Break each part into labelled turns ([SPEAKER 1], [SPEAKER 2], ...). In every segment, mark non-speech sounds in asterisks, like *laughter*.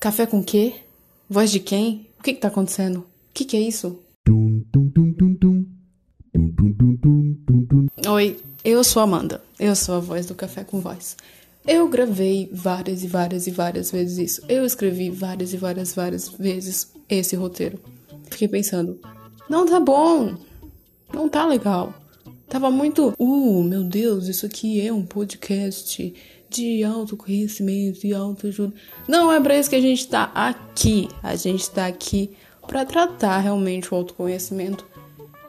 [SPEAKER 1] Café com quê? Voz de quem? O que que tá acontecendo? O que que é isso? Oi, eu sou Amanda. Eu sou a voz do Café com Voz. Eu gravei várias e várias e várias vezes isso. Eu escrevi várias e várias várias vezes esse roteiro. Fiquei pensando, não tá bom. Não tá legal. Tava muito, uh, meu Deus, isso aqui é um podcast de autoconhecimento e autoajuda. Não é para isso que a gente tá aqui. A gente tá aqui para tratar realmente o autoconhecimento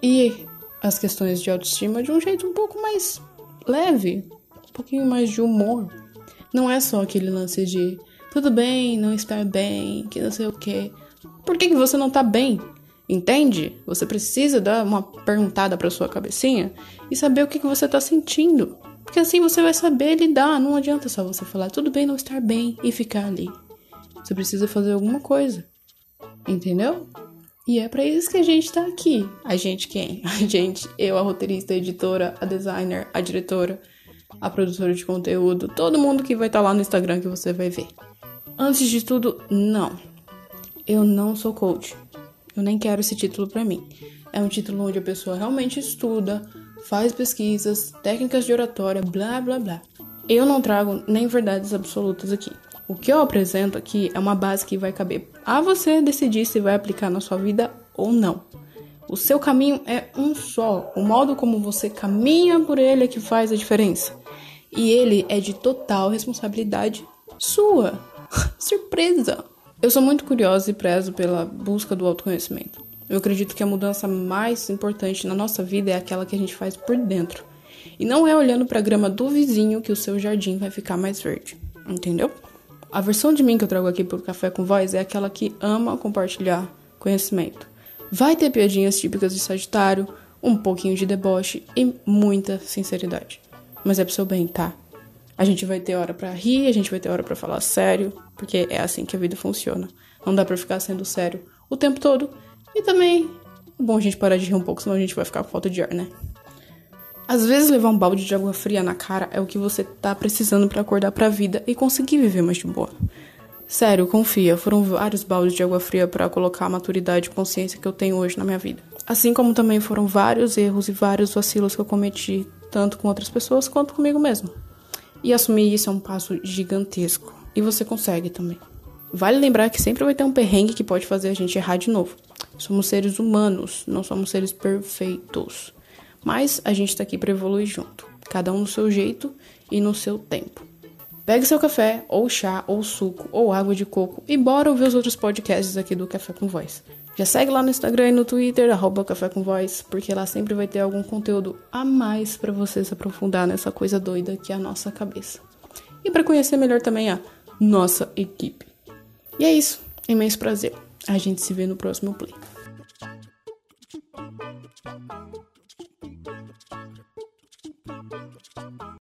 [SPEAKER 1] e as questões de autoestima de um jeito um pouco mais leve, um pouquinho mais de humor. Não é só aquele lance de tudo bem, não estar bem, que não sei o quê. Por que, que você não tá bem? Entende? Você precisa dar uma perguntada para sua cabecinha e saber o que, que você tá sentindo. Porque assim você vai saber lidar. Não adianta só você falar tudo bem não estar bem e ficar ali. Você precisa fazer alguma coisa. Entendeu? E é para isso que a gente tá aqui. A gente quem? *laughs* A gente, eu, a roteirista, a editora, a designer, a diretora, a produtora de conteúdo, todo mundo que vai estar tá lá no Instagram que você vai ver. Antes de tudo, não. Eu não sou coach. Eu nem quero esse título para mim. É um título onde a pessoa realmente estuda, faz pesquisas, técnicas de oratória, blá blá blá. Eu não trago nem verdades absolutas aqui. O que eu apresento aqui é uma base que vai caber a você decidir se vai aplicar na sua vida ou não. O seu caminho é um só. O modo como você caminha por ele é que faz a diferença. E ele é de total responsabilidade sua. *laughs* Surpresa! Eu sou muito curiosa e prezo pela busca do autoconhecimento. Eu acredito que a mudança mais importante na nossa vida é aquela que a gente faz por dentro. E não é olhando para a grama do vizinho que o seu jardim vai ficar mais verde. Entendeu? A versão de mim que eu trago aqui pro Café com Voz é aquela que ama compartilhar conhecimento. Vai ter piadinhas típicas de Sagitário, um pouquinho de deboche e muita sinceridade. Mas é pro seu bem, tá? A gente vai ter hora para rir, a gente vai ter hora para falar sério, porque é assim que a vida funciona. Não dá para ficar sendo sério o tempo todo. E também é bom a gente parar de rir um pouco, senão a gente vai ficar com falta de ar, né? Às vezes levar um balde de água fria na cara é o que você tá precisando para acordar para a vida e conseguir viver mais de boa. Sério, confia, foram vários baldes de água fria para colocar a maturidade e consciência que eu tenho hoje na minha vida. Assim como também foram vários erros e vários vacilos que eu cometi, tanto com outras pessoas quanto comigo mesmo. E assumir isso é um passo gigantesco. E você consegue também. Vale lembrar que sempre vai ter um perrengue que pode fazer a gente errar de novo. Somos seres humanos, não somos seres perfeitos. Mas a gente tá aqui para evoluir junto, cada um no seu jeito e no seu tempo. Pegue seu café, ou chá, ou suco, ou água de coco e bora ouvir os outros podcasts aqui do Café com Voz. Já segue lá no Instagram e no Twitter, arroba Café com Voz, porque lá sempre vai ter algum conteúdo a mais para você se aprofundar nessa coisa doida que é a nossa cabeça. E para conhecer melhor também a nossa equipe. E é isso, imenso prazer. A gente se vê no próximo play.